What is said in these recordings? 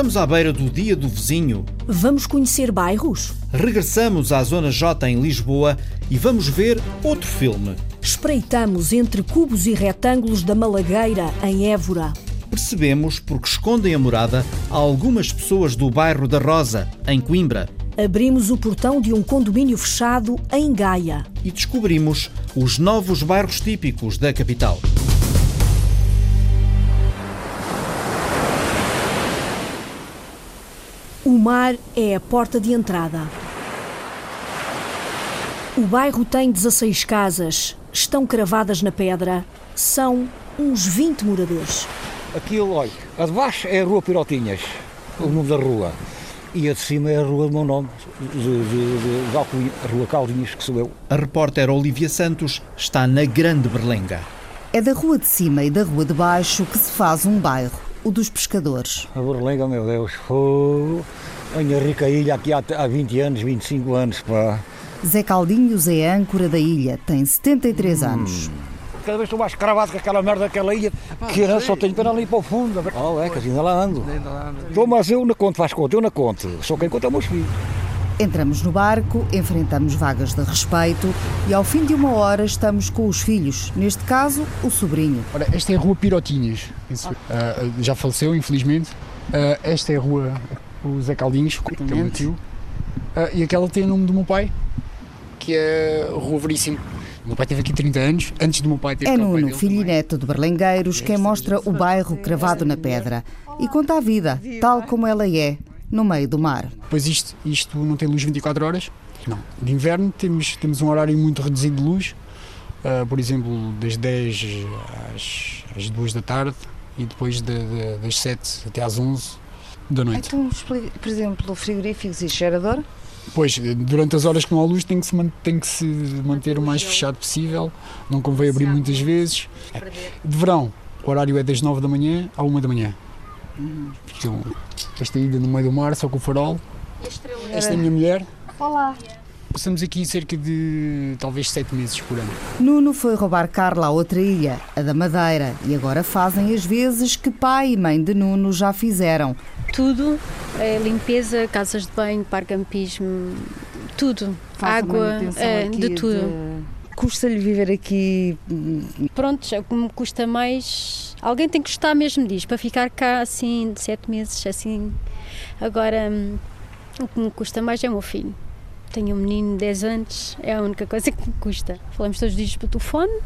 Estamos à beira do Dia do Vizinho. Vamos conhecer bairros? Regressamos à Zona J em Lisboa e vamos ver outro filme. Espreitamos entre cubos e retângulos da Malagueira, em Évora. Percebemos porque escondem a morada a algumas pessoas do bairro da Rosa, em Coimbra. Abrimos o portão de um condomínio fechado em Gaia. E descobrimos os novos bairros típicos da capital. Mar é a porta de entrada. O bairro tem 16 casas, estão cravadas na pedra, são uns 20 moradores. Aquilo, olha, a de baixo é a Rua Pirotinhas, o nome da rua. E a de cima é a rua do meu nome, de, de, de Alcoim, a Rua Caldinhas, que sou eu. A repórter Olivia Santos está na Grande Berlenga. É da rua de cima e da rua de baixo que se faz um bairro, o dos pescadores. A Berlenga, meu Deus, foi a minha rica ilha aqui há, há 20 anos, 25 anos, pá. Zé Caldinhos é a âncora da ilha, tem 73 anos. Cada vez estou mais cravado com aquela merda daquela ilha, que eu só tenho pena ali para o fundo. Oh, é, que ainda lá ando. Estou, mas eu na conta, faz conta, eu na conta. Só quem conta é meus filhos. Entramos no barco, enfrentamos vagas de respeito e ao fim de uma hora estamos com os filhos, neste caso o sobrinho. Ora, esta é a Rua Pirotinhas, uh, já faleceu infelizmente. Uh, esta é a Rua o Zé Caldinhos, que é o meu tio. Uh, e aquela tem o nome do meu pai, que é Rua Veríssimo. O meu pai teve aqui 30 anos, antes do meu pai ter É Nuno, filho e neto de Berlengueiros, quem mostra o bairro cravado na pedra e conta a vida, tal como ela é, no meio do mar. Pois isto, isto não tem luz 24 horas. Não. De inverno temos, temos um horário muito reduzido de luz, uh, por exemplo, das 10 às, às 2 da tarde e depois de, de, das 7 até às 11 da noite. Então, por exemplo, frigoríficos e gerador? Pois, durante as horas que não há luz tem que, se, tem que se manter o mais fechado possível, não convém abrir muitas vezes. De verão, o horário é das 9 da manhã à 1 da manhã. Então, esta ilha no meio do mar, só com o farol. Esta é a minha mulher. Olá. Passamos aqui cerca de talvez sete meses por ano. Nuno foi roubar Carla a outra ilha, a da Madeira, e agora fazem as vezes que pai e mãe de Nuno já fizeram. Tudo, é, limpeza, casas de banho, parcampismo, tudo. Faz Água, é, de tudo. De... Custa-lhe viver aqui? Pronto, o que me custa mais. Alguém tem que gostar mesmo disso, para ficar cá assim, de sete meses, assim. Agora, o que me custa mais é o meu filho. Tenho um menino de 10 anos, é a única coisa que me custa. Falamos todos os dias pelo telefone,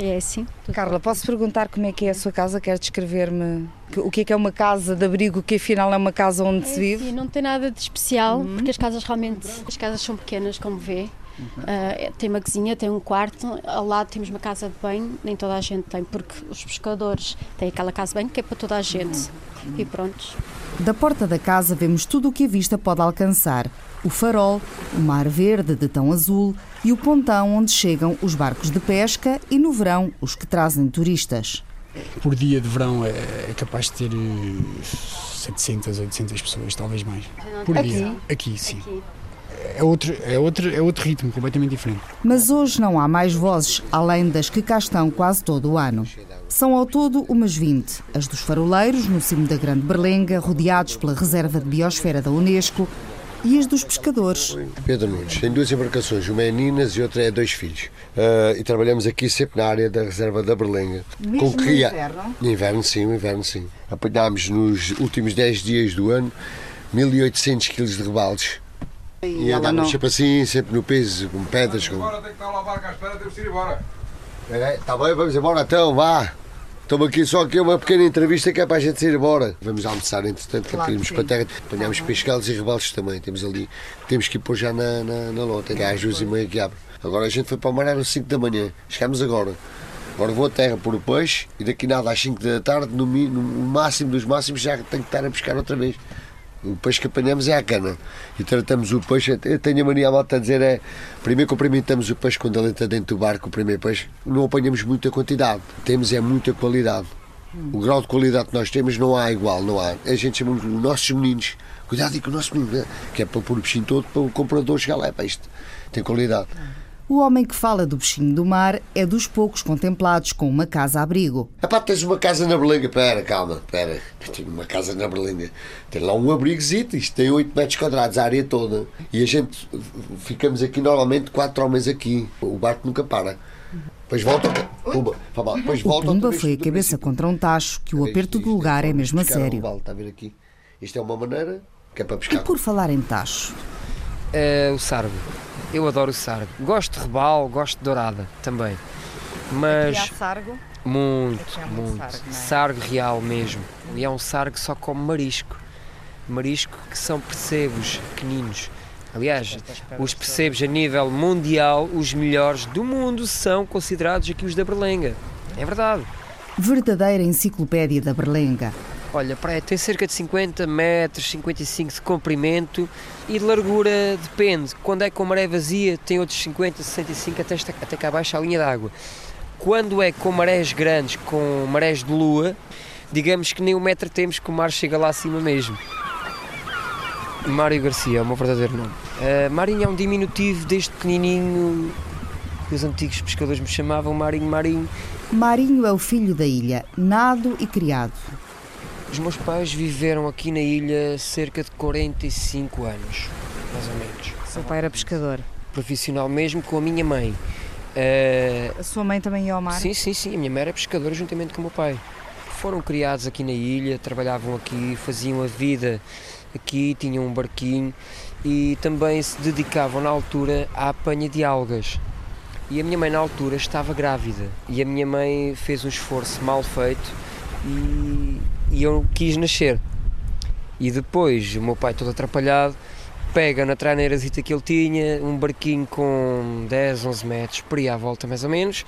é assim. Carla, posso perguntar como é que é a sua casa? Quer descrever-me o que é que é uma casa de abrigo, que afinal é uma casa onde é, se vive? Sim, não tem nada de especial, uhum. porque as casas realmente, as casas são pequenas, como vê. Uhum. Uh, tem uma cozinha, tem um quarto, ao lado temos uma casa de banho, nem toda a gente tem, porque os pescadores têm aquela casa de banho que é para toda a gente. Uhum. E pronto. Da porta da casa vemos tudo o que a vista pode alcançar. O farol, o mar verde de tão azul e o pontão onde chegam os barcos de pesca e no verão os que trazem turistas. Por dia de verão é, é capaz de ter 700, 800 pessoas, talvez mais. Por Aqui? dia. Aqui, sim. Aqui. É outro, é, outro, é outro ritmo, completamente diferente. Mas hoje não há mais vozes, além das que cá estão quase todo o ano. São ao todo umas 20. As dos faroleiros, no cimo da Grande Berlenga, rodeados pela Reserva de Biosfera da Unesco, e as dos pescadores. Pedro Nunes, tem duas embarcações, uma é Ninas e outra é dois filhos. Uh, e trabalhamos aqui sempre na área da reserva da Berlenga. Mesmo com no inverno? No inverno sim, no inverno sim. Apanhámos nos últimos 10 dias do ano 1800 kg de rebaldes. E, e andávamos sempre assim, sempre no peso, com pedras. Com... Agora tem que estar lá o barco à espera, temos que ir embora. Está bem, vamos embora então, vá. Estamos aqui só aqui uma pequena entrevista que é para a gente ir embora. Vamos almoçar, entretanto, claro para irmos para a terra. Apanhamos pescados e rebalsos também. Temos ali, temos que ir pôr já na, na, na lota, que é às duas e meia que abre. Agora a gente foi para o mar às 5 da manhã. Chegámos agora. Agora vou à terra pôr o peixe e daqui nada às 5 da tarde, no, no máximo dos máximos, já tenho que estar a pescar outra vez. O peixe que apanhamos é a cana. E tratamos o peixe, eu tenho a mania malta a dizer, é primeiro cumprimentamos o peixe quando ele entra dentro do barco, o primeiro peixe, não apanhamos muita quantidade, temos é muita qualidade. O grau de qualidade que nós temos não há igual, não há. A gente chama os nossos meninos, cuidado aí com o nosso menino, que é para pôr o peixinho todo para o comprador chegar lá, é para isto, tem qualidade. O homem que fala do bichinho do mar é dos poucos contemplados com uma casa-abrigo. Epá, tens uma casa na Berlenga. Pera, calma, pera. Tenho uma casa na Berlenga. Tem lá um abrigozito. Isto tem 8 metros quadrados, a área toda. E a gente ficamos aqui normalmente 4 homens aqui. O barco nunca para. Depois volta. Pumba, depois O volta Pumba outra vez foi a cabeça princípio. contra um tacho que o aperto do lugar é só mesmo a sério. um está a ver aqui? Isto é uma maneira que é para E pescar. por falar em tacho, É, o sargo. Eu adoro o sargo. Gosto de rebal, gosto de dourada também. Mas sargo? muito, Aqui há muito muito. sargo, é? Sargo real mesmo. E é um sargo só como marisco. Marisco que são percebos pequeninos. Aliás, os percebos a nível mundial, os melhores do mundo, são considerados aqui os da Berlenga. É verdade. Verdadeira enciclopédia da Berlenga. Olha, praia tem cerca de 50 metros, 55 de comprimento e de largura depende. Quando é com maré vazia tem outros 50, 65 até, esta- até cá abaixo a linha d'água. Quando é com marés grandes, com marés de lua, digamos que nem um metro temos que o mar chega lá acima mesmo. Mário Garcia é o meu verdadeiro nome. Uh, Marinho é um diminutivo desde pequenininho que os antigos pescadores me chamavam Marinho Marinho. Marinho é o filho da ilha, nado e criado. Os meus pais viveram aqui na ilha cerca de 45 anos, mais ou menos. Seu pai era pescador. Profissional mesmo com a minha mãe. Eh, A sua mãe também ia ao mar? sim, sim, sim. A minha mãe era pescadora juntamente com o meu pai. Foram criados aqui na ilha, trabalhavam aqui, faziam a vida aqui, tinham um barquinho e também se dedicavam na altura à apanha de algas. E a minha mãe na altura estava grávida e a minha mãe fez um esforço mal feito e, e eu quis nascer. E depois o meu pai todo atrapalhado pega na traineirasita que ele tinha, um barquinho com 10, 11 metros, por aí à volta mais ou menos.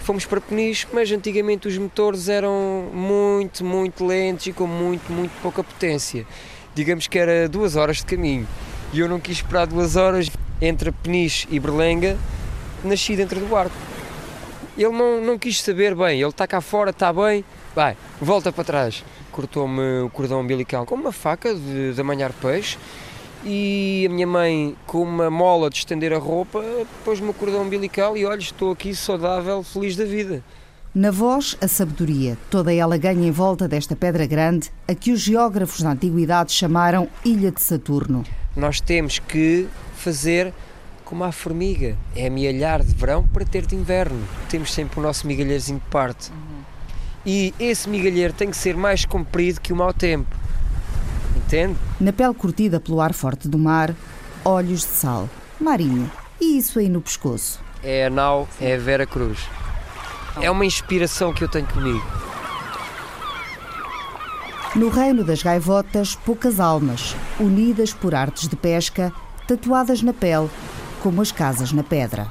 Fomos para Peniche, mas antigamente os motores eram muito, muito lentos e com muito, muito pouca potência. Digamos que era duas horas de caminho. E eu não quis esperar duas horas entre Peniche e Berlenga, nasci dentro do barco. Ele não, não quis saber bem, ele está cá fora, está bem, vai, volta para trás. Cortou-me o cordão umbilical com uma faca de, de amanhar peixe e a minha mãe, com uma mola de estender a roupa, pôs-me o cordão umbilical e olha, estou aqui saudável, feliz da vida. Na voz, a sabedoria. Toda ela ganha em volta desta pedra grande, a que os geógrafos da antiguidade chamaram Ilha de Saturno. Nós temos que fazer como a formiga, é amealhar de verão para ter de inverno. Temos sempre o nosso migalheirozinho de parte. E esse migalheiro tem que ser mais comprido que o mau tempo. Entende? Na pele curtida pelo ar forte do mar, olhos de sal. Marinho. E isso aí no pescoço? É a nau, é a Vera Cruz. É uma inspiração que eu tenho comigo. No reino das gaivotas, poucas almas, unidas por artes de pesca, tatuadas na pele, como as casas na pedra.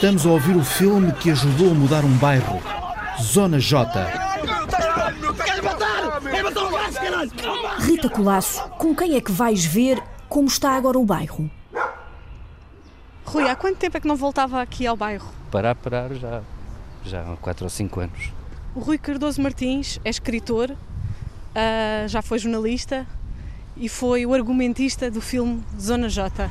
Estamos a ouvir o filme que ajudou a mudar um bairro. Zona J. Rita Colasso, com quem é que vais ver como está agora o bairro? Rui, há quanto tempo é que não voltava aqui ao bairro? Parar, parar já, já há 4 ou 5 anos. O Rui Cardoso Martins é escritor, ah, já foi jornalista e foi o argumentista do filme Zona J.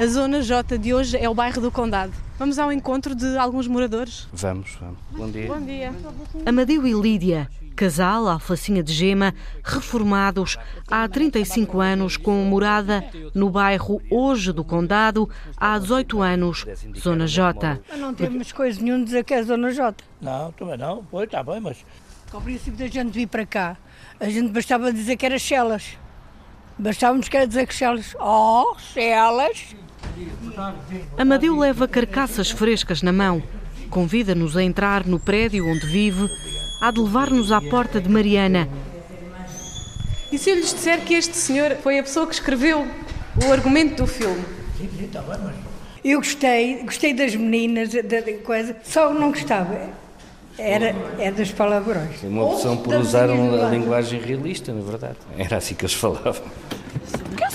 A Zona J de hoje é o bairro do Condado. Vamos ao encontro de alguns moradores. Vamos, vamos. Bom dia. Bom dia. Amadeu e Lídia, casal alfacinha de gema, reformados há 35 anos com morada no bairro hoje do Condado, há 18 anos, Zona J. Mas não temos coisa nenhuma de dizer que é Zona J. Não, também não. Pois, está bem, mas Ao princípio da gente vir para cá, a gente bastava dizer que era Chelas. Bastávamos que era dizer que Chelas. Oh, Chelas! Amadeu leva carcaças frescas na mão, convida-nos a entrar no prédio onde vive, há de levar-nos à porta de Mariana. E se eu lhes disser que este senhor foi a pessoa que escreveu o argumento do filme? Eu gostei, gostei das meninas, da, coisa, só não gostava. Era, é dos palavrões. Uma opção por usar uma linguagem realista, na verdade. Era assim que eles falavam.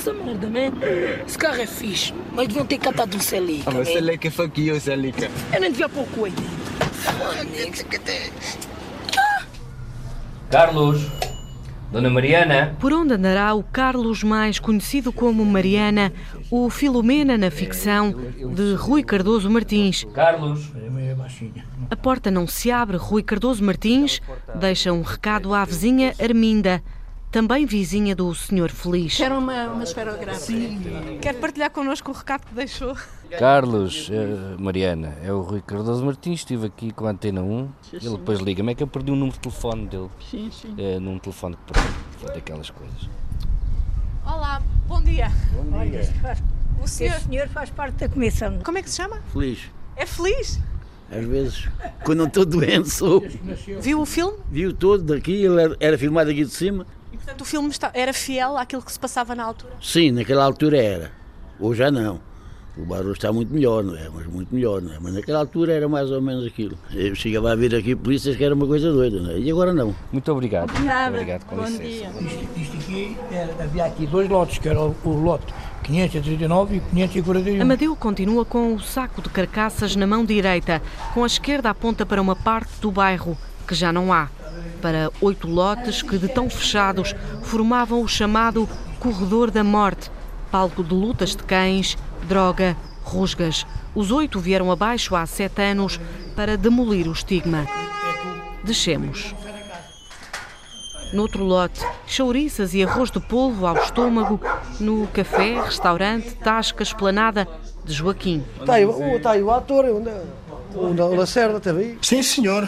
Essa merda, né? Esse carro é fixe, mas deviam ter catado um Celica. Ah, mas né? Celica é faquinho, Celica. Eu nem devia pôr o coelho. Carlos, Dona Mariana. Por onde andará o Carlos, mais conhecido como Mariana, o Filomena na ficção de Rui Cardoso Martins? Carlos. A porta não se abre. Rui Cardoso Martins deixa um recado à vizinha Arminda, também vizinha do Senhor Feliz. Quero uma, uma esferográfica. Quer partilhar connosco o recado que deixou? Carlos, eh, Mariana, é o Rui Cardoso Martins, estive aqui com a Antena 1, ele depois liga-me, é que eu perdi o número de telefone dele. Sim, sim. É, num telefone que perdi, daquelas coisas. Olá, bom dia. Olha, este faz- O senhor, Este senhor faz parte da comissão. como é que se chama? Feliz. É feliz? Às vezes, quando não estou doente, sou. Viu o filme? Viu todo daqui, ele era, era filmado aqui de cima. E portanto o filme está- era fiel àquilo que se passava na altura? Sim, naquela altura era. Hoje já não. O barulho está muito melhor, não é? Mas muito melhor, não é? Mas naquela altura era mais ou menos aquilo. Eu chegava a vir aqui polícias que era uma coisa doida, não é? E agora não. Muito obrigado. Nada. Obrigado, com Bom licença. dia. Isto, isto aqui, era- havia aqui dois lotes, que era o, o lote 539 e 541. Amadeu continua com o saco de carcaças na mão direita, com a esquerda aponta para uma parte do bairro que já não há. Para oito lotes que, de tão fechados, formavam o chamado Corredor da Morte, palco de lutas de cães, droga, rusgas. Os oito vieram abaixo há sete anos para demolir o estigma. Descemos. No outro lote, chouriças e arroz de polvo ao estômago, no café, restaurante, tasca, esplanada de Joaquim. Está aí, o- está aí o ator, o, o, o Lacerda, está aí? Sim, senhor.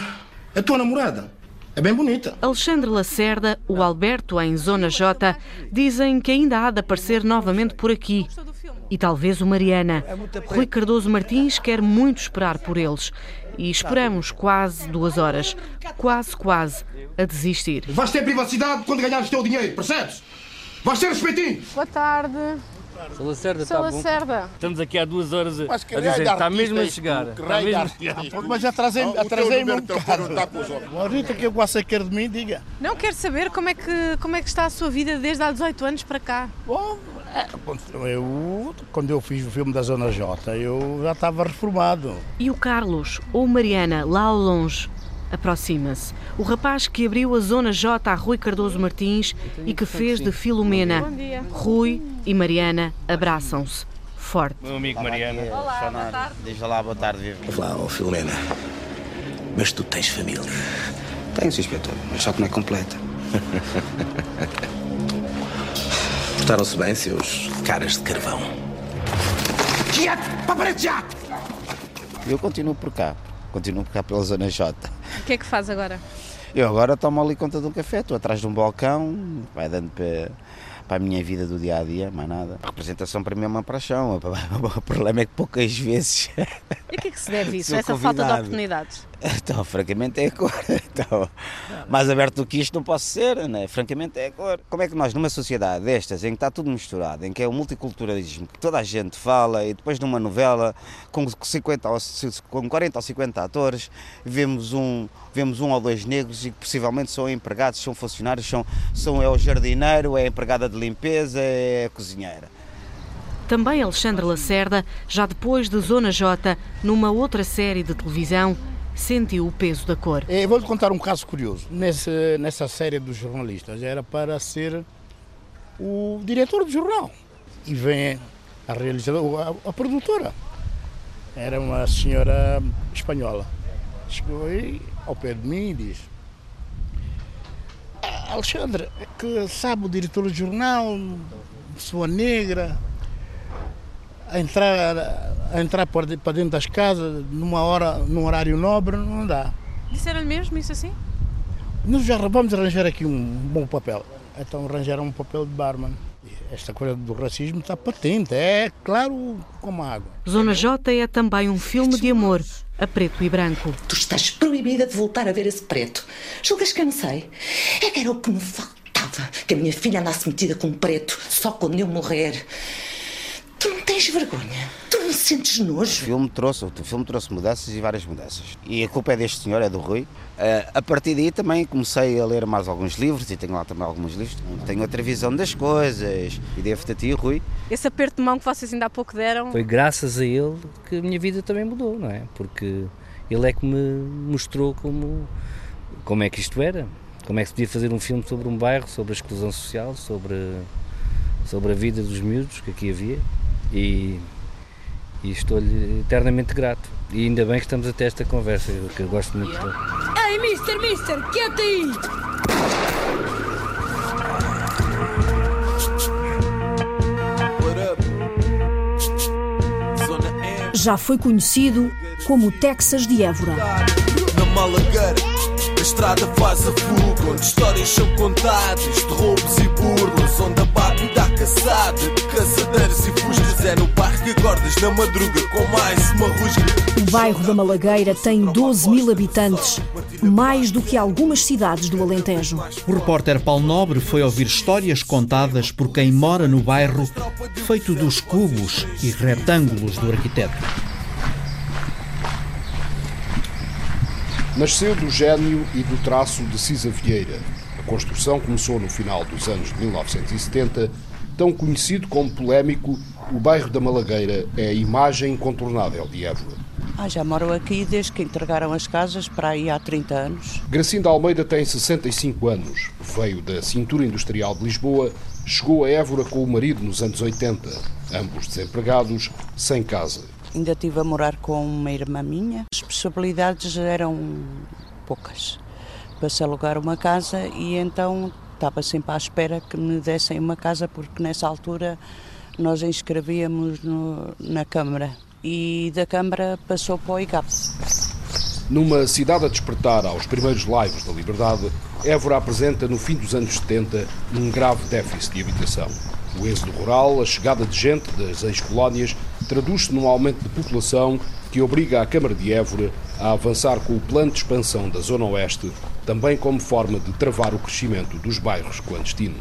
A tua namorada. É bem bonita. Alexandre Lacerda, o Alberto em Zona J, dizem que ainda há de aparecer novamente por aqui. E talvez o Mariana. Rui Cardoso Martins quer muito esperar por eles. E esperamos quase duas horas. Quase, quase a desistir. Vais ter privacidade quando ganhares o teu dinheiro, percebes? Vais ter respeitinho. Boa tarde. Sou Lacerda, Sou está bom? Lacerda. Estamos aqui há duas horas a, a Mas que dizer, raio de está mesmo a chegar. que Está raio de mesmo a artista. chegar. Mas atrasei-me Ah, o teu um telefone bocado. está com os olhos. A Rita, que você quer de mim, diga. Não quero saber como é, que, como é que está a sua vida desde há 18 anos para cá. Bom, é, eu, quando eu fiz o filme da Zona J, eu já estava reformado. E o Carlos, ou Mariana, lá ao longe, aproxima-se. O rapaz que abriu a Zona J a Rui Cardoso Martins e que fez de Filomena. Bom dia. Rui e Mariana abraçam-se. Forte. Meu amigo Mariana. Olá, boa tarde. Deixa lá, boa tarde. Vá, ó Filomena. Mas tu tens família? Tenho, Sr. Inspetor, mas só que não é completa. Portaram-se bem, seus caras de carvão. Quieto! Para a parede já! Eu continuo por cá. Continuo por cá pela Zona J. O que é que faz agora? Eu agora tomo ali conta de um café. Estou atrás de um balcão. Vai dando para, para a minha vida do dia a dia, mais nada. A representação para mim é uma paixão. O problema é que poucas vezes. E a que é que se deve isso? Essa falta de convidado. oportunidades? Então, francamente é a cor. Então, mais aberto do que isto não posso ser, né? Francamente é a cor. Como é que nós, numa sociedade destas, em que está tudo misturado, em que é o multiculturalismo, que toda a gente fala, e depois numa novela com, 50 ou, com 40 ou 50 atores, vemos um, vemos um ou dois negros e que possivelmente são empregados, são funcionários, são, são é o jardineiro, é a empregada de limpeza, é a cozinheira. Também Alexandre Lacerda, já depois de Zona J, numa outra série de televisão, sentiu o peso da cor. Eu vou-lhe contar um caso curioso. Nesse, nessa série dos jornalistas, era para ser o diretor do jornal. E vem a realizadora, a, a produtora. Era uma senhora espanhola. Chegou aí ao pé de mim e diz: "Ah, Alexandre, é que sabe o diretor do jornal, pessoa negra, a entrar, a entrar para de- para dentro das casas numa hora, num horário nobre, não dá. Disseram-lhe mesmo isso assim? Nós já vamos arranjar aqui um bom papel. Então arranjaram um papel de barman. Esta coisa do racismo está patente, é claro como a água. Zona J é também um filme de amor, a preto e branco. Tu estás proibida de voltar a ver esse preto. Julgas que eu não sei? É que era o que me faltava. Que a minha filha andasse metida com um preto só quando eu morrer. Tens vergonha? Tu não sentes nojo? O filme trouxe, o filme trouxe mudanças e várias mudanças. E a culpa é deste senhor, é do Rui. Uh, a partir daí também comecei a ler mais alguns livros e tenho lá também alguns livros. Tenho outra visão das coisas e devo-te a ti, Rui. Esse aperto de mão que vocês ainda há pouco deram. Foi graças a ele que a minha vida também mudou, não é? Porque ele é que me mostrou como, como é que isto era. Como é que se podia fazer um filme sobre um bairro, sobre a exclusão social, sobre, sobre a vida dos miúdos que aqui havia. E, e estou-lhe eternamente grato. E ainda bem que estamos até esta conversa, que eu gosto muito. De... Ei, mister, mister, quieta aí! Já foi conhecido como o Texas de Évora. Na Malagueira, a estrada faz a fuga, onde histórias são contadas de roubos e burlas, onde a caçadeiros e fuscas. É no bairro que acordas na madruga com mais uma rusga. O bairro da Malagueira tem 12 mil habitantes, mais do que algumas cidades do Alentejo. O repórter Paulo Nobre foi ouvir histórias contadas por quem mora no bairro, feito dos cubos e retângulos do arquiteto. Nasceu do gênio e do traço de Cisa Vieira. A construção começou no final dos anos de 1970. Tão conhecido como polémico, o bairro da Malagueira é a imagem incontornável de Évora. Ah, já moram aqui desde que entregaram as casas para aí há 30 anos. Gracinda Almeida tem 65 anos. Veio da cintura industrial de Lisboa, chegou a Évora com o marido nos anos 80, ambos desempregados, sem casa. Ainda estive a morar com uma irmã minha. As possibilidades eram poucas para se alugar uma casa e então estava sempre à espera que me dessem uma casa porque nessa altura nós inscrevíamos no, na Câmara e da Câmara passou para o IGAP. Numa cidade a despertar aos primeiros laivos da liberdade, Évora apresenta no fim dos anos 70 um grave déficit de habitação. O êxodo rural, a chegada de gente das ex-colónias, traduz-se num aumento de população que obriga a Câmara de Évora a avançar com o plano de expansão da Zona Oeste, também como forma de travar o crescimento dos bairros clandestinos.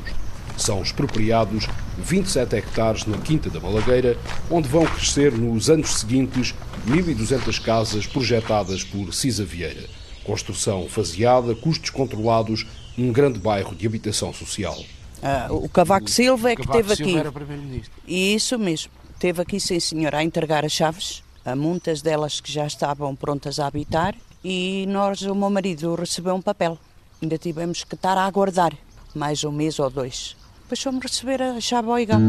São expropriados 27 hectares na Quinta da Malagueira, onde vão crescer nos anos seguintes 1.200 casas projetadas por Cisa Vieira. Construção faseada, custos controlados, um grande bairro de habitação social. Ah, o Cavaco Silva é que Cavaco esteve Silva aqui. era primeiro-ministro. Isso mesmo. Esteve aqui, sim senhor, a entregar as chaves, a muitas delas que já estavam prontas a habitar, e nós, o meu marido, recebeu um papel. Ainda tivemos que estar a aguardar mais um mês ou dois. Depois fomos receber a IGAP.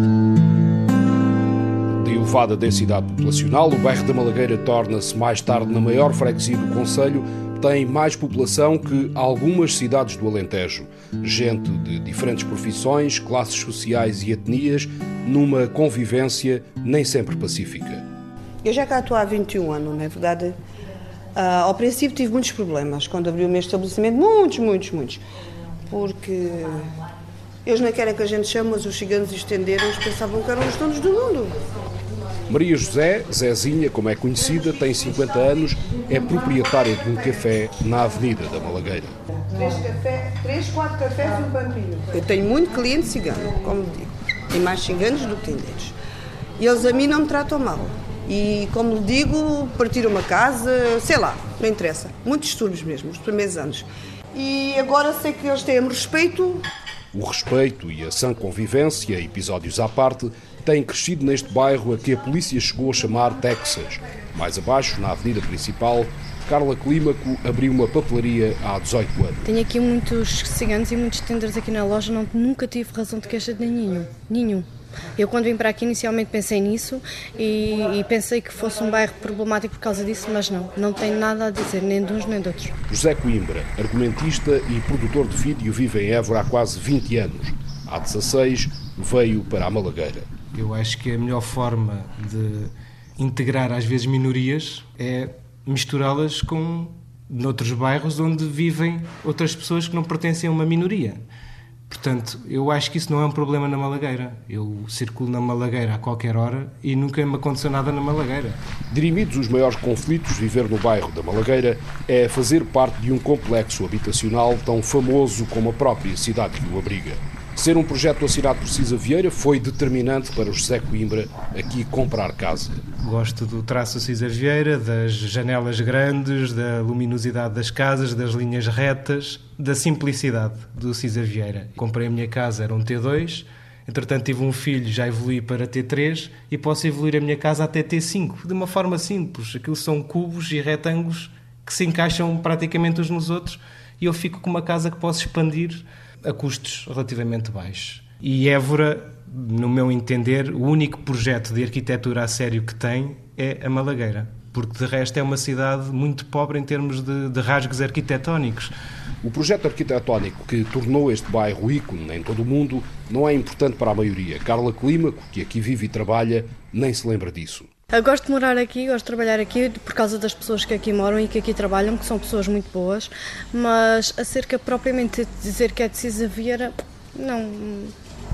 De elevada densidade populacional, o bairro da Malagueira torna-se mais tarde na maior freguesia do Conselho, tem mais população que algumas cidades do Alentejo. Gente de diferentes profissões, classes sociais e etnias, numa convivência nem sempre pacífica. Eu já cá estou há 21 anos, não é verdade? Ah, ao princípio tive muitos problemas quando abri o meu estabelecimento, muitos, muitos, muitos. Porque eles não querem que a gente chame, mas os ciganos estenderam, eles pensavam que eram os donos do mundo. Maria José, Zezinha, como é conhecida, tem 50 anos, é proprietária de um café na Avenida da Malagueira. Três, café, três quatro cafés e um pampinho. Eu tenho muito cliente cigano, como digo. Tem mais ciganos do que tendeiros. E eles a mim não me tratam mal. E, como lhe digo, partiram uma casa, sei lá, não interessa. Muitos distúrbios mesmo, os primeiros anos. E agora sei que eles têm respeito. O respeito e a sã convivência, episódios à parte, têm crescido neste bairro a que a polícia chegou a chamar Texas. Mais abaixo, na avenida principal, Carla Clímaco abriu uma papelaria há 18 anos. Tenho aqui muitos ciganos e muitos tenders aqui na loja, não, nunca tive razão de queixa de nenhum. Nenhum. Eu quando vim para aqui inicialmente pensei nisso e, e, pensei que fosse um bairro problemático por causa disso, mas não, não tenho nada a dizer, nem de uns nem de outros. José Coimbra, argumentista e produtor de vídeo, vive em Évora há quase 20 anos. Há 16 veio para a Malagueira. Eu acho que a melhor forma de integrar às vezes minorias é misturá-las com noutros bairros onde vivem outras pessoas que não pertencem a uma minoria. Portanto, eu acho que isso não é um problema na Malagueira. Eu circulo na Malagueira a qualquer hora e nunca me aconteceu nada na Malagueira. Dirimidos os maiores conflitos, viver no bairro da Malagueira é fazer parte de um complexo habitacional tão famoso como a própria cidade que o abriga. Ser um projeto assinado por Cisa Vieira foi determinante para o José Coimbra aqui comprar casa. Gosto do traço Cisa Vieira, das janelas grandes, da luminosidade das casas, das linhas retas, da simplicidade do Cisa Vieira. Comprei a minha casa, era um T2, entretanto tive um filho, já evolui para T3 e posso evoluir a minha casa até T5, de uma forma simples. Aquilo são cubos e retângulos que se encaixam praticamente uns nos outros e eu fico com uma casa que posso expandir a custos relativamente baixos. E Évora, no meu entender, o único projeto de arquitetura a sério que tem é a Malagueira, porque de resto é uma cidade muito pobre em termos de, de rasgos arquitetónicos. O projeto arquitetónico que tornou este bairro ícone em todo o mundo não é importante para a maioria. Carla Clímaco, que aqui vive e trabalha, nem se lembra disso. Eu gosto de morar aqui, gosto de trabalhar aqui por causa das pessoas que aqui moram e que aqui trabalham, que são pessoas muito boas, mas acerca propriamente de dizer que é de Cisa Vieira, não,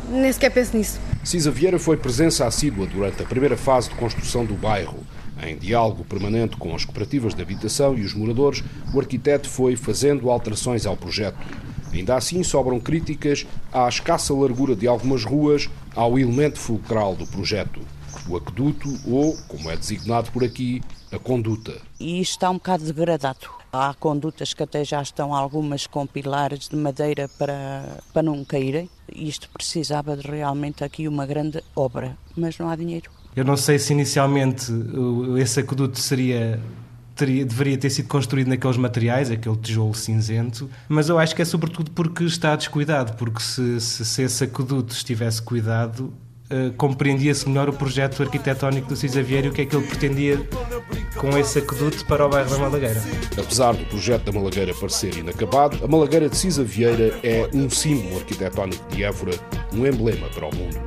nem sequer penso nisso. Cisa Vieira foi presença assídua durante a primeira fase de construção do bairro. Em diálogo permanente com as cooperativas de habitação e os moradores, o arquiteto foi fazendo alterações ao projeto. Ainda assim, sobram críticas à escassa largura de algumas ruas, ao elemento fulcral do projeto o aqueduto ou, como é designado por aqui, a conduta. E isto está um bocado degradado. Há condutas que até já estão algumas com pilares de madeira para, para não caírem. Isto precisava de realmente aqui uma grande obra, mas não há dinheiro. Eu não sei se inicialmente esse aqueduto seria Teria, deveria ter sido construído naqueles materiais, aquele tijolo cinzento, mas eu acho que é sobretudo porque está descuidado, porque se, se, se esse aqueduto estivesse cuidado, uh, compreendia-se melhor o projeto arquitetónico do Cisa Vieira e o que é que ele pretendia com esse aqueduto para o bairro da Malagueira. Apesar do projeto da Malagueira parecer inacabado, a Malagueira de Cisa Vieira é um símbolo arquitetónico de Évora, um emblema para o mundo.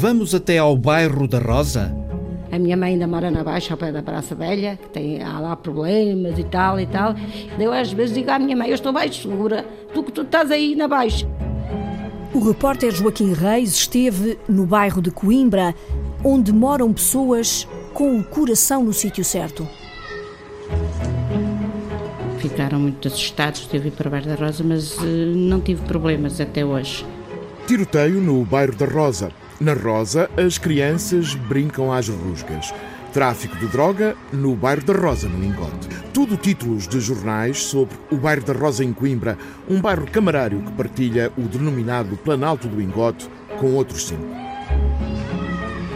Vamos até ao bairro da Rosa? A minha mãe ainda mora na Baixa, ao pé da Praça Velha, que tem há lá problemas e tal e tal. Eu às vezes digo à minha mãe, eu estou bem segura, tu que tu estás aí na Baixa. O repórter Joaquim Reis esteve no bairro de Coimbra, onde moram pessoas com o coração no sítio certo. Ficaram muito assustados de eu vir para o bairro da Rosa, mas uh, não tive problemas até hoje. Tiroteio no bairro da Rosa. Na Rosa, as crianças brincam às rusgas. Tráfico de droga no bairro da Rosa, no Ingote. Tudo títulos de jornais sobre o bairro da Rosa em Coimbra, um bairro camarário que partilha o denominado Planalto do Ingote com outros cinco.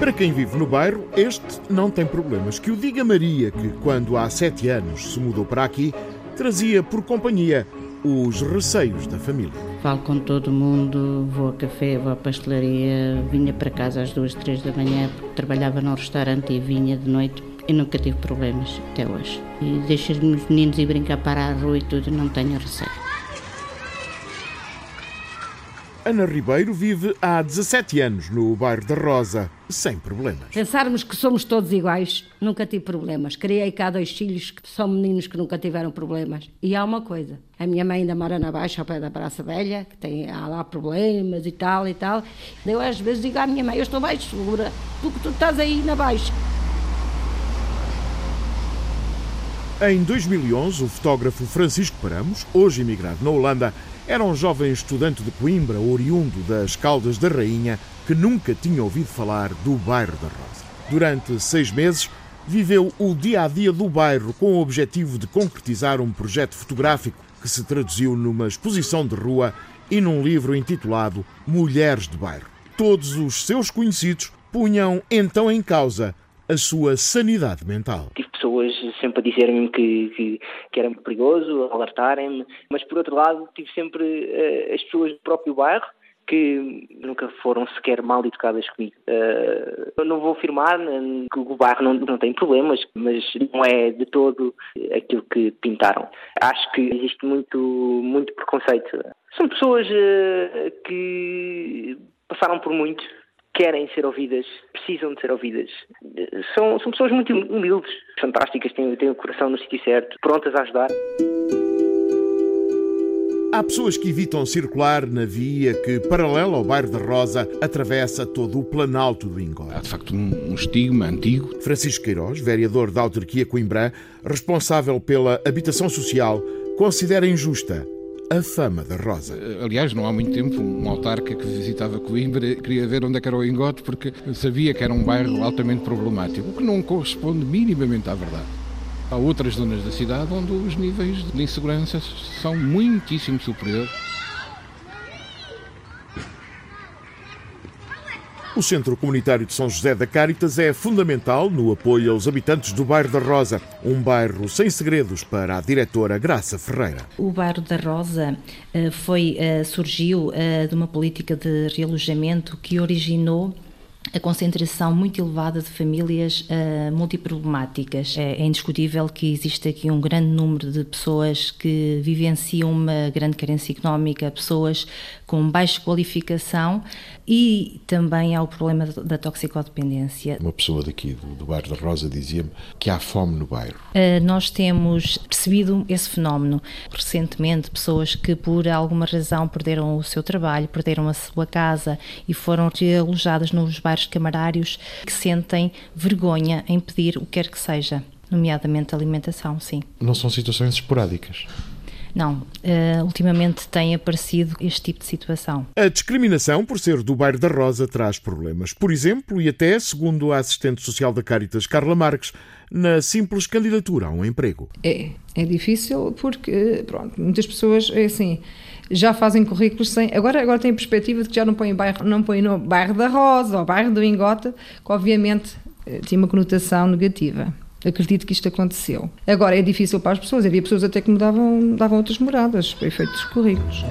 Para quem vive no bairro, este não tem problemas. Que o diga Maria, que quando há sete anos se mudou para aqui, trazia por companhia os receios da família. Falo com todo mundo, vou a café, vou à pastelaria, vinha para casa às duas, três da manhã, porque trabalhava num restaurante e vinha de noite e nunca tive problemas até hoje. E deixo os meninos ir brincar para a rua e tudo, não tenho receio. Ana Ribeiro vive há 17 anos no bairro da Rosa, sem problemas. Pensarmos que somos todos iguais, nunca tive problemas. Criei cá dois filhos que são meninos que nunca tiveram problemas. E há uma coisa: a minha mãe ainda mora na Baixa, ao pé da Praça Velha, que tem há lá problemas e tal e tal. Eu às vezes digo à minha mãe: Eu estou bem segura, tu que tu estás aí na Baixa. Em 2011, o fotógrafo Francisco Paramos, hoje imigrado na Holanda, era um jovem estudante de Coimbra, oriundo das Caldas da Rainha, que nunca tinha ouvido falar do bairro da Rosa. Durante seis meses, viveu o dia a dia do bairro com o objetivo de concretizar um projeto fotográfico que se traduziu numa exposição de rua e num livro intitulado Mulheres de Bairro. Todos os seus conhecidos punham então em causa a sua sanidade mental. Tive pessoas sempre a dizerem-me que, que, que, era muito perigoso, alertarem-me, mas por outro lado tive sempre uh, as pessoas do próprio bairro que nunca foram sequer mal educadas comigo. Uh, eu não vou afirmar que o bairro não, não tem problemas, mas não é de todo aquilo que pintaram. Acho que existe muito, muito preconceito. São pessoas uh, que passaram por muito, querem ser ouvidas, precisam de ser ouvidas. São, são pessoas muito humildes, fantásticas, têm, têm o coração no sítio certo, prontas a ajudar. Há pessoas que evitam circular na via que, paralela ao bairro da Rosa, atravessa todo o Planalto do Ingote. Há de facto um, estigma antigo. Francisco Queiroz, vereador da autarquia Coimbra, responsável pela habitação social, considera injusta a fama da Rosa. Aliás, não há muito tempo, um autarca que visitava Coimbra queria ver onde é era o Ingote porque sabia que era um bairro altamente problemático, o que não corresponde minimamente à verdade. Há outras zonas da cidade onde os níveis de insegurança são muitíssimo superiores. O Centro Comunitário de São José da Caritas é fundamental no apoio aos habitantes do bairro da Rosa, um bairro sem segredos para a diretora Graça Ferreira. O bairro da Rosa eh, foi, eh, surgiu eh, de uma política de realojamento que originou a concentração muito elevada de famílias uh, multiproblemáticas. É, é, indiscutível que existe aqui um grande número de pessoas que vivenciam uma grande carência económica, pessoas com baixa qualificação e também há o problema da toxicodependência. Uma pessoa daqui do, do bairro da Rosa dizia-me que há fome no bairro. Uh, nós temos percebido esse fenómeno. Recentemente, pessoas que por alguma razão perderam o seu trabalho, perderam a sua casa e foram alojadas nos bairros camarários que sentem vergonha em pedir o que quer que seja, nomeadamente alimentação, sim. Não são situações esporádicas? Não, uh, ultimamente tem aparecido este tipo de situação. A discriminação por ser do bairro da Rosa traz problemas. Por exemplo, e até, segundo a assistente social da Caritas, Carla Marques, na simples candidatura a um emprego. É, é difícil porque, pronto, muitas pessoas, é assim, já fazem currículos sem. Agora, agora tem a perspectiva de que já não põem, bairro, não põem no bairro da Rosa ou bairro do Ingote, que obviamente eh, tinha uma conotação negativa. Acredito que isto aconteceu. Agora é difícil para as pessoas. Havia pessoas até que mudavam, davam outras moradas para efeitos de currículos.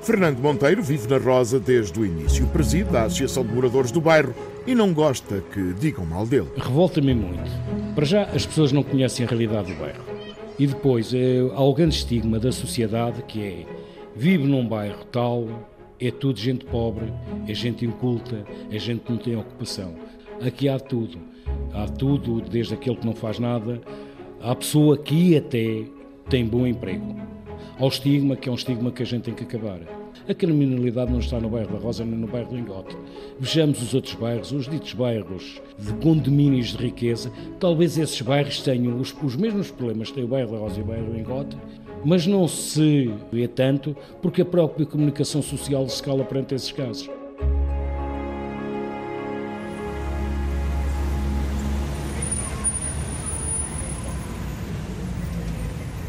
Fernando Monteiro vive na Rosa desde o início. Preside a Associação de Moradores do Bairro e não gosta que digam mal dele. Revolta-me muito. Para já, as pessoas não conhecem a realidade do bairro. E depois, é, há o grande estigma da sociedade que é vive num bairro tal, é tudo gente pobre, é gente inculta, é gente que não tem ocupação. Aqui há tudo. Há tudo, desde aquele que não faz nada, à pessoa que até tem bom emprego. Ao estigma, que é um estigma que a gente tem que acabar. A criminalidade não está no bairro da Rosa nem no bairro do Engote. Vejamos os outros bairros, os ditos bairros de condomínios de riqueza. Talvez esses bairros tenham os, os mesmos problemas que tem o bairro da Rosa e o bairro do Engote, mas não se vê tanto porque a própria comunicação social se cala perante esses casos.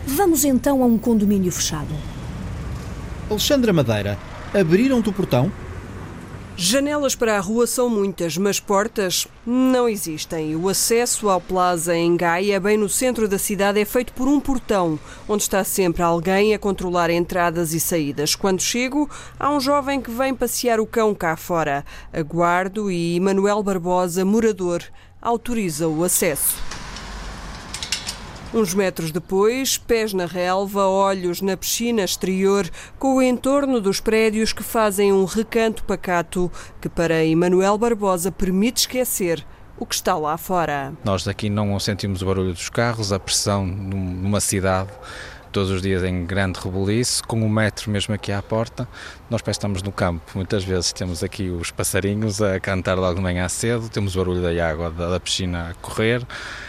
Vamos então a um condomínio fechado. Alexandra Madeira, abriram-te o portão? Janelas para a rua são muitas, mas portas não existem. O acesso ao Plaza em Gaia, bem no centro da cidade, é feito por um portão, onde está sempre alguém a controlar entradas e saídas. Quando chego, há um jovem que vem passear o cão cá fora. Aguardo e Manuel Barbosa, morador, autoriza o acesso. Uns metros depois, pés na relva, olhos na piscina exterior, com o entorno dos prédios que fazem um recanto pacato que, para Emanuel Barbosa, permite esquecer o que está lá fora. Nós daqui não sentimos o barulho dos carros, a pressão numa cidade todos os dias em grande rebuliço, com o metro mesmo aqui à porta, nós parece estamos no campo. Muitas vezes temos aqui os passarinhos a cantar logo de manhã cedo, temos o barulho da água da piscina a correr,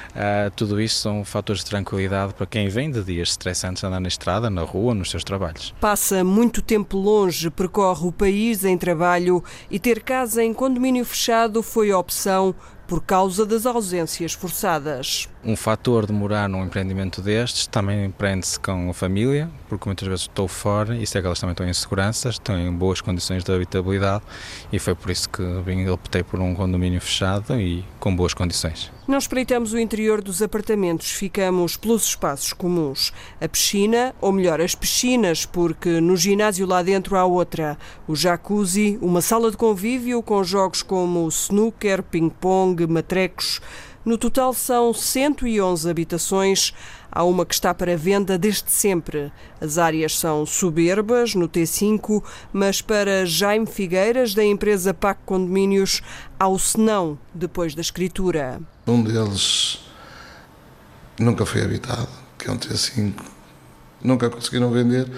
Uh, tudo isto são fatores de tranquilidade para quem vem de dias estressantes andar na estrada, na rua, nos seus trabalhos. Passa muito tempo longe, percorre o país em trabalho e ter casa em condomínio fechado foi opção por causa das ausências forçadas. Um fator de morar num empreendimento destes também prende-se com a família, porque muitas vezes estou fora e sei que elas também estão em segurança, estão em boas condições de habitabilidade e foi por isso que vim, optei por um condomínio fechado e com boas condições. Não espreitamos o interior dos apartamentos, ficamos pelos espaços comuns. A piscina, ou melhor, as piscinas, porque no ginásio lá dentro há outra. O jacuzzi, uma sala de convívio com jogos como snooker, ping-pong, matrecos. No total são 111 habitações. Há uma que está para venda desde sempre. As áreas são soberbas, no T5, mas para Jaime Figueiras, da empresa PAC Condomínios, há o senão depois da escritura. Um deles nunca foi habitado, que é um T5 Nunca conseguiram vender,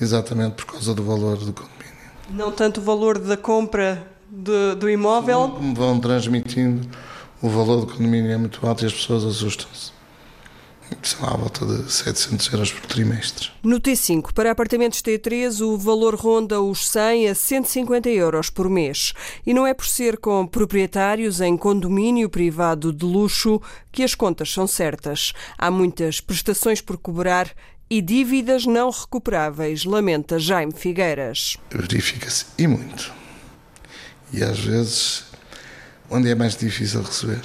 exatamente por causa do valor do condomínio. Não tanto o valor da compra de, do imóvel? Como vão transmitindo, o valor do condomínio é muito alto e as pessoas assustam-se são à volta de 700 euros por trimestre. No T5, para apartamentos T3, o valor ronda os 100 a 150 euros por mês. E não é por ser com proprietários em condomínio privado de luxo que as contas são certas. Há muitas prestações por cobrar e dívidas não recuperáveis, lamenta Jaime Figueiras. Verifica-se e muito. E às vezes, onde é mais difícil receber?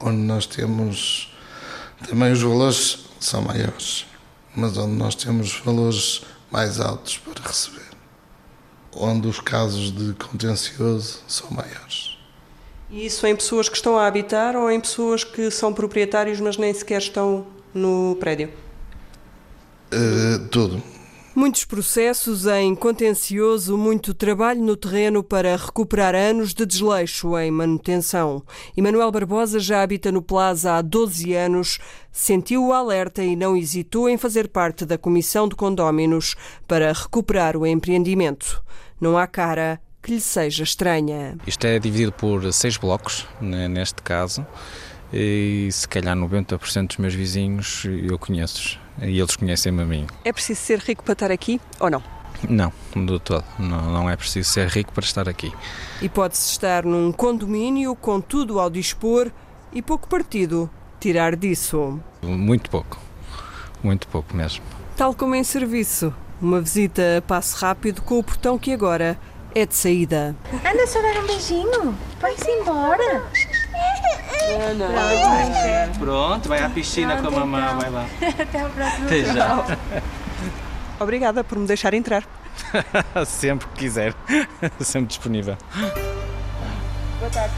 Onde nós temos também os valores são maiores, mas onde nós temos valores mais altos para receber, onde os casos de contencioso são maiores. E isso em pessoas que estão a habitar ou em pessoas que são proprietários, mas nem sequer estão no prédio? Uh, tudo. Muitos processos em contencioso, muito trabalho no terreno para recuperar anos de desleixo em manutenção. Emanuel Barbosa já habita no Plaza há 12 anos, sentiu o alerta e não hesitou em fazer parte da comissão de condóminos para recuperar o empreendimento. Não há cara que lhe seja estranha. Isto é dividido por seis blocos, né, neste caso, e se calhar 90% dos meus vizinhos eu conheço e eles conhecem-me a mim. É preciso ser rico para estar aqui ou não? Não, do todo. Não, não é preciso ser rico para estar aqui. E pode-se estar num condomínio com tudo ao dispor e pouco partido tirar disso. Muito pouco. Muito pouco mesmo. Tal como em serviço. Uma visita a passo rápido com o portão que agora é de saída. Anda só dar um beijinho. Vai-se embora. Pronto. Pronto, vai à piscina com a mamãe, vai lá. Até a próxima. Até já. Obrigada por me deixar entrar. Sempre que quiser. Sempre disponível. Boa tarde.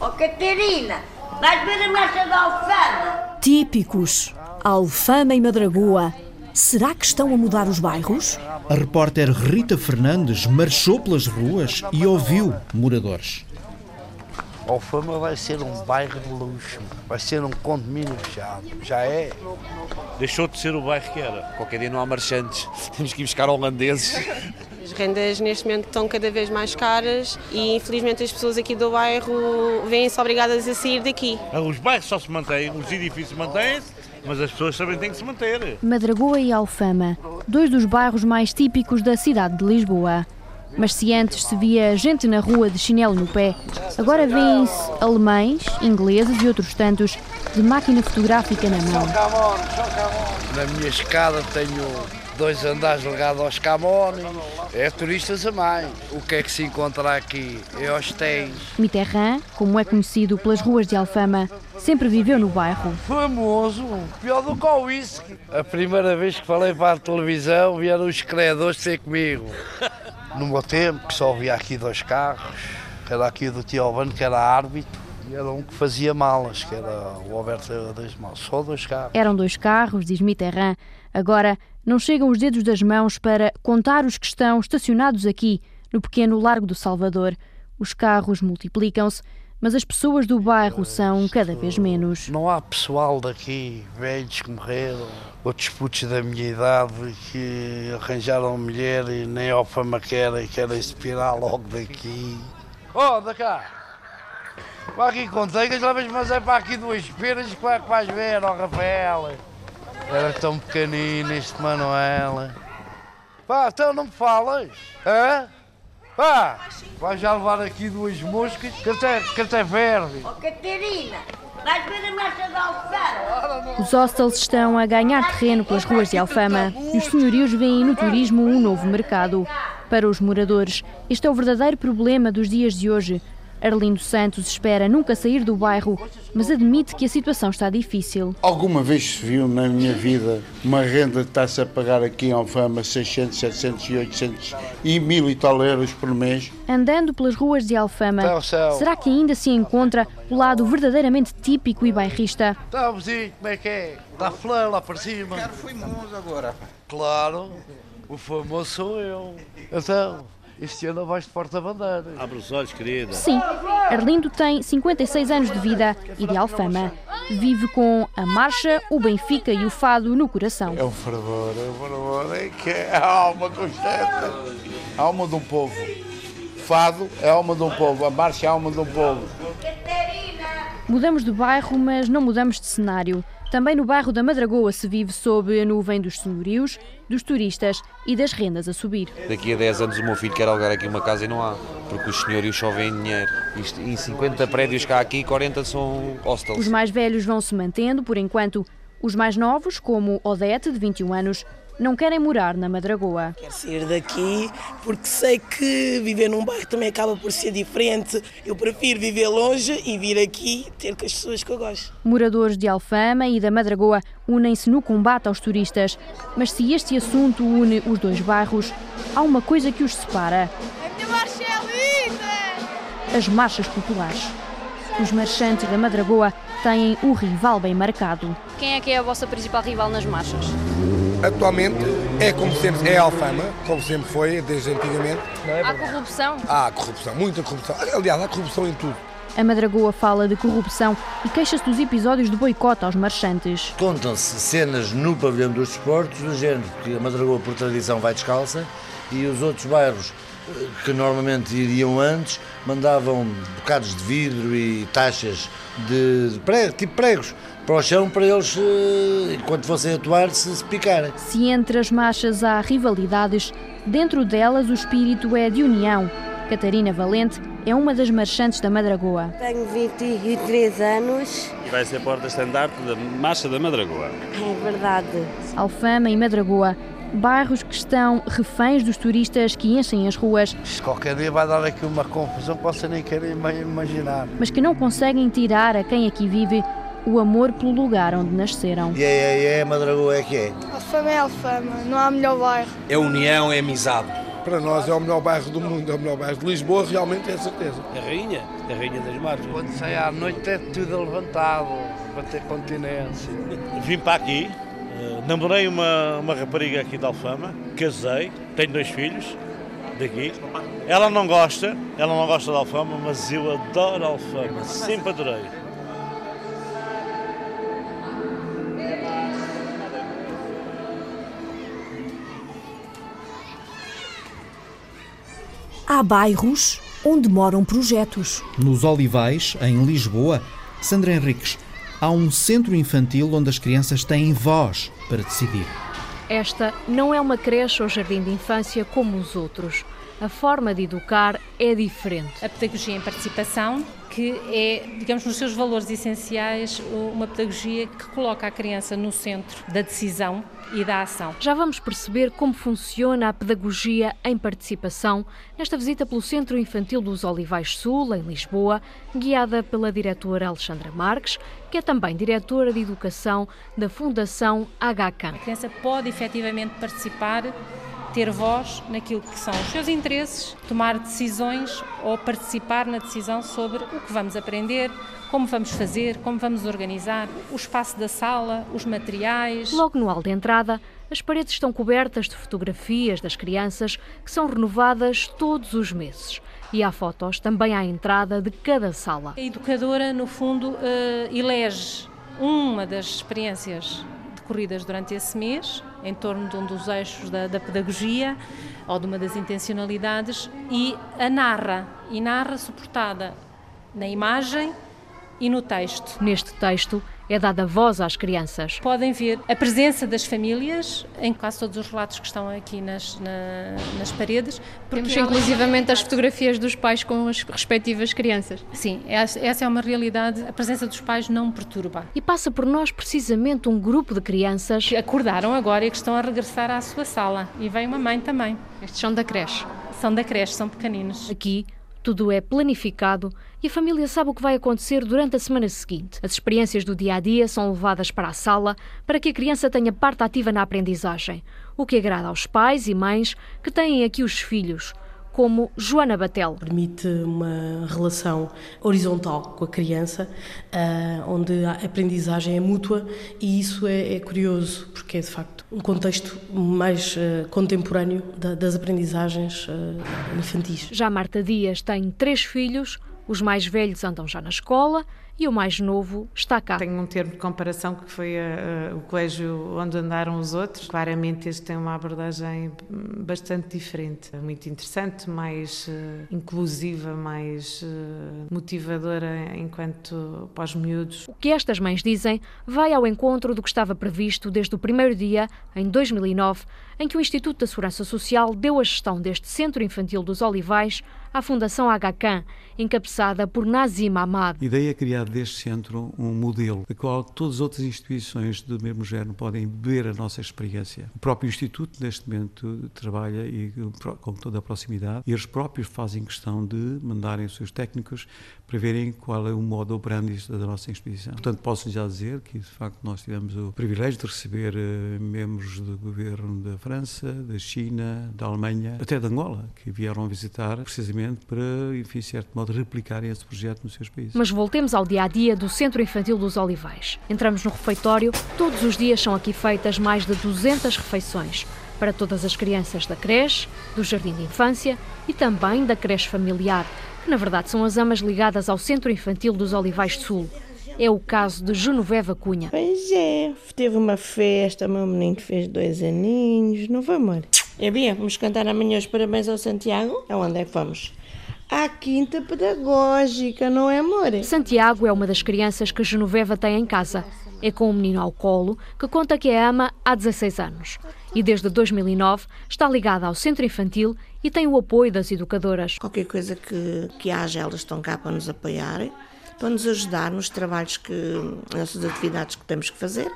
Oh, Catarina, vais ver a marcha da Alfama? Típicos. Alfama e Madragoa Será que estão a mudar os bairros? A repórter Rita Fernandes marchou pelas ruas e ouviu moradores. Alfama vai ser um bairro de luxo, vai ser um condomínio fechado. Já é. Deixou de ser o bairro que era. Qualquer dia não há marchantes, temos que ir buscar holandeses. As rendas neste momento estão cada vez mais caras e infelizmente as pessoas aqui do bairro vêm-se obrigadas a sair daqui. Os bairros só se mantêm, os edifícios mantêm-se mas as pessoas também têm que se manter. Madragoa e Alfama, dois dos bairros mais típicos da cidade de Lisboa. Mas se antes se via gente na rua de chinelo no pé, agora vêem-se alemães, ingleses e outros tantos de máquina fotográfica na mão. Na minha escada tenho dois andares ligados aos Camões, é turistas a mais. O que é que se encontra aqui? É hostéis. Mitterrand, como é conhecido pelas ruas de Alfama, sempre viveu no bairro. Famoso, pior do que o whisky. A primeira vez que falei para a televisão vieram os credores ter comigo. No meu tempo, que só havia aqui dois carros, era aqui do tio Albano, que era árbitro, e era um que fazia malas, que era o Alberto das Malas, só dois carros. Eram dois carros, diz Mitterrand. Agora não chegam os dedos das mãos para contar os que estão estacionados aqui, no pequeno Largo do Salvador. Os carros multiplicam-se, mas as pessoas do bairro são cada vez menos. Não há pessoal daqui, velhos que morreram, outros putos da minha idade que arranjaram mulher e nem ao fama querem, querem expirar logo daqui. Oh, da cá! Vai aqui com teigas, mas é para aqui duas peras que vais ver, ó oh, Rafael. Era tão pequenino este Manuel. Pá, então não me falas? Hã? Pá, vais já levar aqui duas moscas que até, que até verde. Oh, Catarina, vais ver a marcha da Alfama? Os hostels estão a ganhar terreno pelas ruas de Alfama e os senhorios veem no turismo um novo mercado. Para os moradores, este é o verdadeiro problema dos dias de hoje Arlindo Santos espera nunca sair do bairro, mas admite que a situação está difícil. Alguma vez se viu na minha vida uma renda que está-se a pagar aqui em Alfama 600, 700 e 800 e mil e tal euros por mês? Andando pelas ruas de Alfama, será que ainda se encontra o lado verdadeiramente típico e bairrista? Está, vizinho, como é que é? Está flor lá para cima. Quero famoso agora. Claro, o famoso sou eu. Então, Este ano vais de porta-bandeira. Abre os olhos, querida. Sim, Arlindo tem 56 anos de vida e de Alfama. Vive com a marcha, o Benfica e o fado no coração. É um fervor, é um fervor, é que é a alma constante. A alma de um povo. Fado é a alma de um povo, a marcha é a alma de um povo. Mudamos de bairro, mas não mudamos de cenário. Também no bairro da Madragoa se vive sob a nuvem dos senhorios, dos turistas e das rendas a subir. Daqui a 10 anos o meu filho quer alugar aqui uma casa e não há, porque os senhorios só vêm dinheiro. Isto, em 50 prédios cá aqui, 40 são hostels. Os mais velhos vão se mantendo, por enquanto. Os mais novos, como Odete, de 21 anos, não querem morar na Madragoa. Quero sair daqui porque sei que viver num bairro também acaba por ser diferente. Eu prefiro viver longe e vir aqui ter com as pessoas que eu gosto. Moradores de Alfama e da Madragoa unem-se no combate aos turistas. Mas se este assunto une os dois bairros, há uma coisa que os separa: A minha marcha é linda! as marchas populares. Os marchantes da Madragoa têm o rival bem marcado. Quem é que é a vossa principal rival nas marchas? Atualmente é como sempre, é Alfama, como sempre foi, desde antigamente. Há corrupção? Há corrupção, muita corrupção. Aliás, há corrupção em tudo. A Madragoa fala de corrupção e queixa-se dos episódios de boicote aos marchantes. Contam-se cenas no pavilhão dos desportos, do género que a Madragoa, por tradição, vai descalça e os outros bairros eh, que normalmente iriam antes mandavam bocados de vidro e taxas de, de prego, tipo pregos para o chão para eles, eh, enquanto fossem atuar, se, se picarem. Se entre as marchas há rivalidades, dentro delas o espírito é de união. Catarina Valente é uma das marchantes da Madragoa. Tenho 23 anos. E vai ser porta-estandarte da Marcha da Madragoa. É verdade. Alfama e Madragoa, bairros que estão reféns dos turistas que enchem as ruas, Isto qualquer dia vai dar aqui uma confusão que você nem quer ima- imaginar. mas que não conseguem tirar a quem aqui vive o amor pelo lugar onde nasceram. E é, é, é, Madragoa é que é. Alfama é Alfama, não há melhor bairro. É união, é amizade. Para nós é o melhor bairro do mundo, é o melhor bairro de Lisboa, realmente é certeza. A rainha, a rainha das marchas. Quando sai à noite é tudo levantado, para ter continência. Vim para aqui, eh, namorei uma, uma rapariga aqui de Alfama, casei, tenho dois filhos daqui. Ela não gosta, ela não gosta de Alfama, mas eu adoro Alfama, sempre adorei. Há bairros onde moram projetos. Nos Olivais, em Lisboa, Sandra Henriques, há um centro infantil onde as crianças têm voz para decidir. Esta não é uma creche ou jardim de infância como os outros. A forma de educar é diferente. A pedagogia em participação, que é, digamos, nos seus valores essenciais, uma pedagogia que coloca a criança no centro da decisão e da ação. Já vamos perceber como funciona a pedagogia em participação nesta visita pelo Centro Infantil dos Olivais Sul, em Lisboa, guiada pela diretora Alexandra Marques, que é também diretora de Educação da Fundação HCAM. A criança pode efetivamente participar ter voz naquilo que são os seus interesses, tomar decisões ou participar na decisão sobre o que vamos aprender, como vamos fazer, como vamos organizar, o espaço da sala, os materiais. Logo no hall de entrada, as paredes estão cobertas de fotografias das crianças que são renovadas todos os meses. E há fotos também à entrada de cada sala. A educadora, no fundo, eh, elege uma das experiências decorridas durante esse mês, em torno de um dos eixos da, da pedagogia ou de uma das intencionalidades, e a narra. E narra suportada na imagem e no texto. Neste texto é dada voz às crianças. Podem ver a presença das famílias em quase todos os relatos que estão aqui nas, na, nas paredes. Temos inclusivamente as fotografias dos pais com as respectivas crianças. Sim, essa essa é uma realidade. A presença dos pais não perturba. E passa por nós precisamente um grupo de crianças que acordaram agora e que estão a regressar à sua sala. E vem uma mãe também. Estes são da creche. São da creche, são pequeninos. Aqui tudo é planificado e a família sabe o que vai acontecer durante a semana seguinte. As experiências do dia a dia são levadas para a sala para que a criança tenha parte ativa na aprendizagem, o que agrada aos pais e mães que têm aqui os filhos. como Joana Batel. Permite uma relação horizontal com a criança, uh, onde a aprendizagem é mútua e isso é, é curioso, porque é de facto um contexto mais uh, contemporâneo da, das aprendizagens uh, infantis. Já Marta Dias tem três filhos, os mais velhos andam já na escola e o mais novo está cá. Tenho um termo de comparação que foi uh, o colégio onde andaram os outros. Claramente este tem uma abordagem bastante diferente, muito interessante, mais uh, inclusiva, mais uh, motivadora enquanto pós-miúdos. O que estas mães dizem vai ao encontro do que estava previsto desde o primeiro dia, em 2009, em que o Instituto da Segurança Social deu a gestão deste Centro Infantil dos Olivais à Fundação HCAN, encabeçada por Nazim Ahmad. A ideia é criar deste centro um modelo, da qual todas as outras instituições do mesmo género podem beber a nossa experiência. O próprio Instituto, neste momento, trabalha e, com toda a proximidade e eles próprios fazem questão de mandarem os seus técnicos para verem qual é o modo operandi da nossa instituição. Portanto, posso já dizer que, de facto, nós tivemos o privilégio de receber uh, membros do governo da França, da China, da Alemanha, até da Angola, que vieram visitar precisamente para, enfim, certo modo, replicarem esse projeto nos seus países. Mas voltemos ao dia a dia do Centro Infantil dos Olivais. Entramos no refeitório, todos os dias são aqui feitas mais de 200 refeições para todas as crianças da creche, do jardim de infância e também da creche familiar que na verdade são as amas ligadas ao Centro Infantil dos Olivais Sul. É o caso de Genoveva Cunha. Pois é, teve uma festa, meu menino fez dois aninhos, não foi, amor? É bem, vamos cantar amanhã os parabéns ao Santiago? Aonde é que vamos? À Quinta Pedagógica, não é, amor? Santiago é uma das crianças que Genoveva tem em casa. É com o menino ao colo que conta que a ama há 16 anos. E desde 2009 está ligada ao centro infantil e tem o apoio das educadoras. Qualquer coisa que, que haja, elas estão cá para nos apoiar, para nos ajudar nos trabalhos que, nessas atividades que temos que fazer.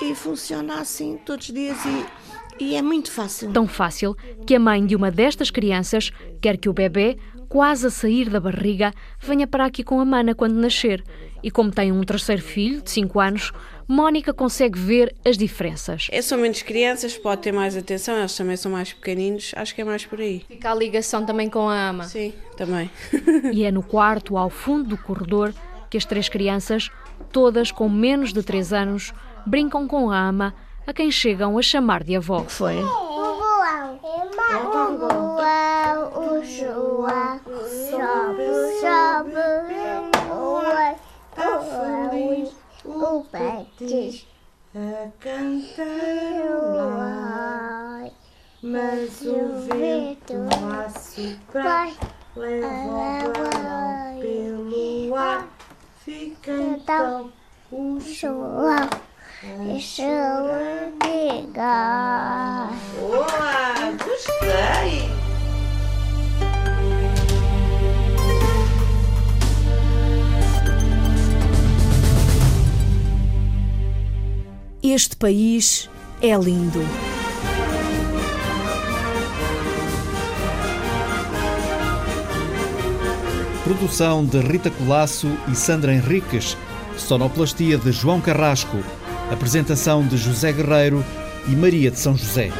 E funciona assim todos os dias e, e é muito fácil. Tão fácil que a mãe de uma destas crianças quer que o bebê, quase a sair da barriga, venha para aqui com a mana quando nascer. E como tem um terceiro filho, de 5 anos, Mónica consegue ver as diferenças. É, são menos crianças, pode ter mais atenção, eles também são mais pequeninos, acho que é mais por aí. Fica a ligação também com a ama. Sim, também. e é no quarto, ao fundo do corredor, que as três crianças, todas com menos de 3 anos, brincam com a ama, a quem chegam a chamar de avó. O que foi? Betis a cantar o ar, mas o vento a soprar leva o pelo ar, fica então o João. Deixa eu ligar. Boa, gostei! Este país é lindo. Produção de Rita Colasso e Sandra Henriques. Sonoplastia de João Carrasco. Apresentação de José Guerreiro e Maria de São José.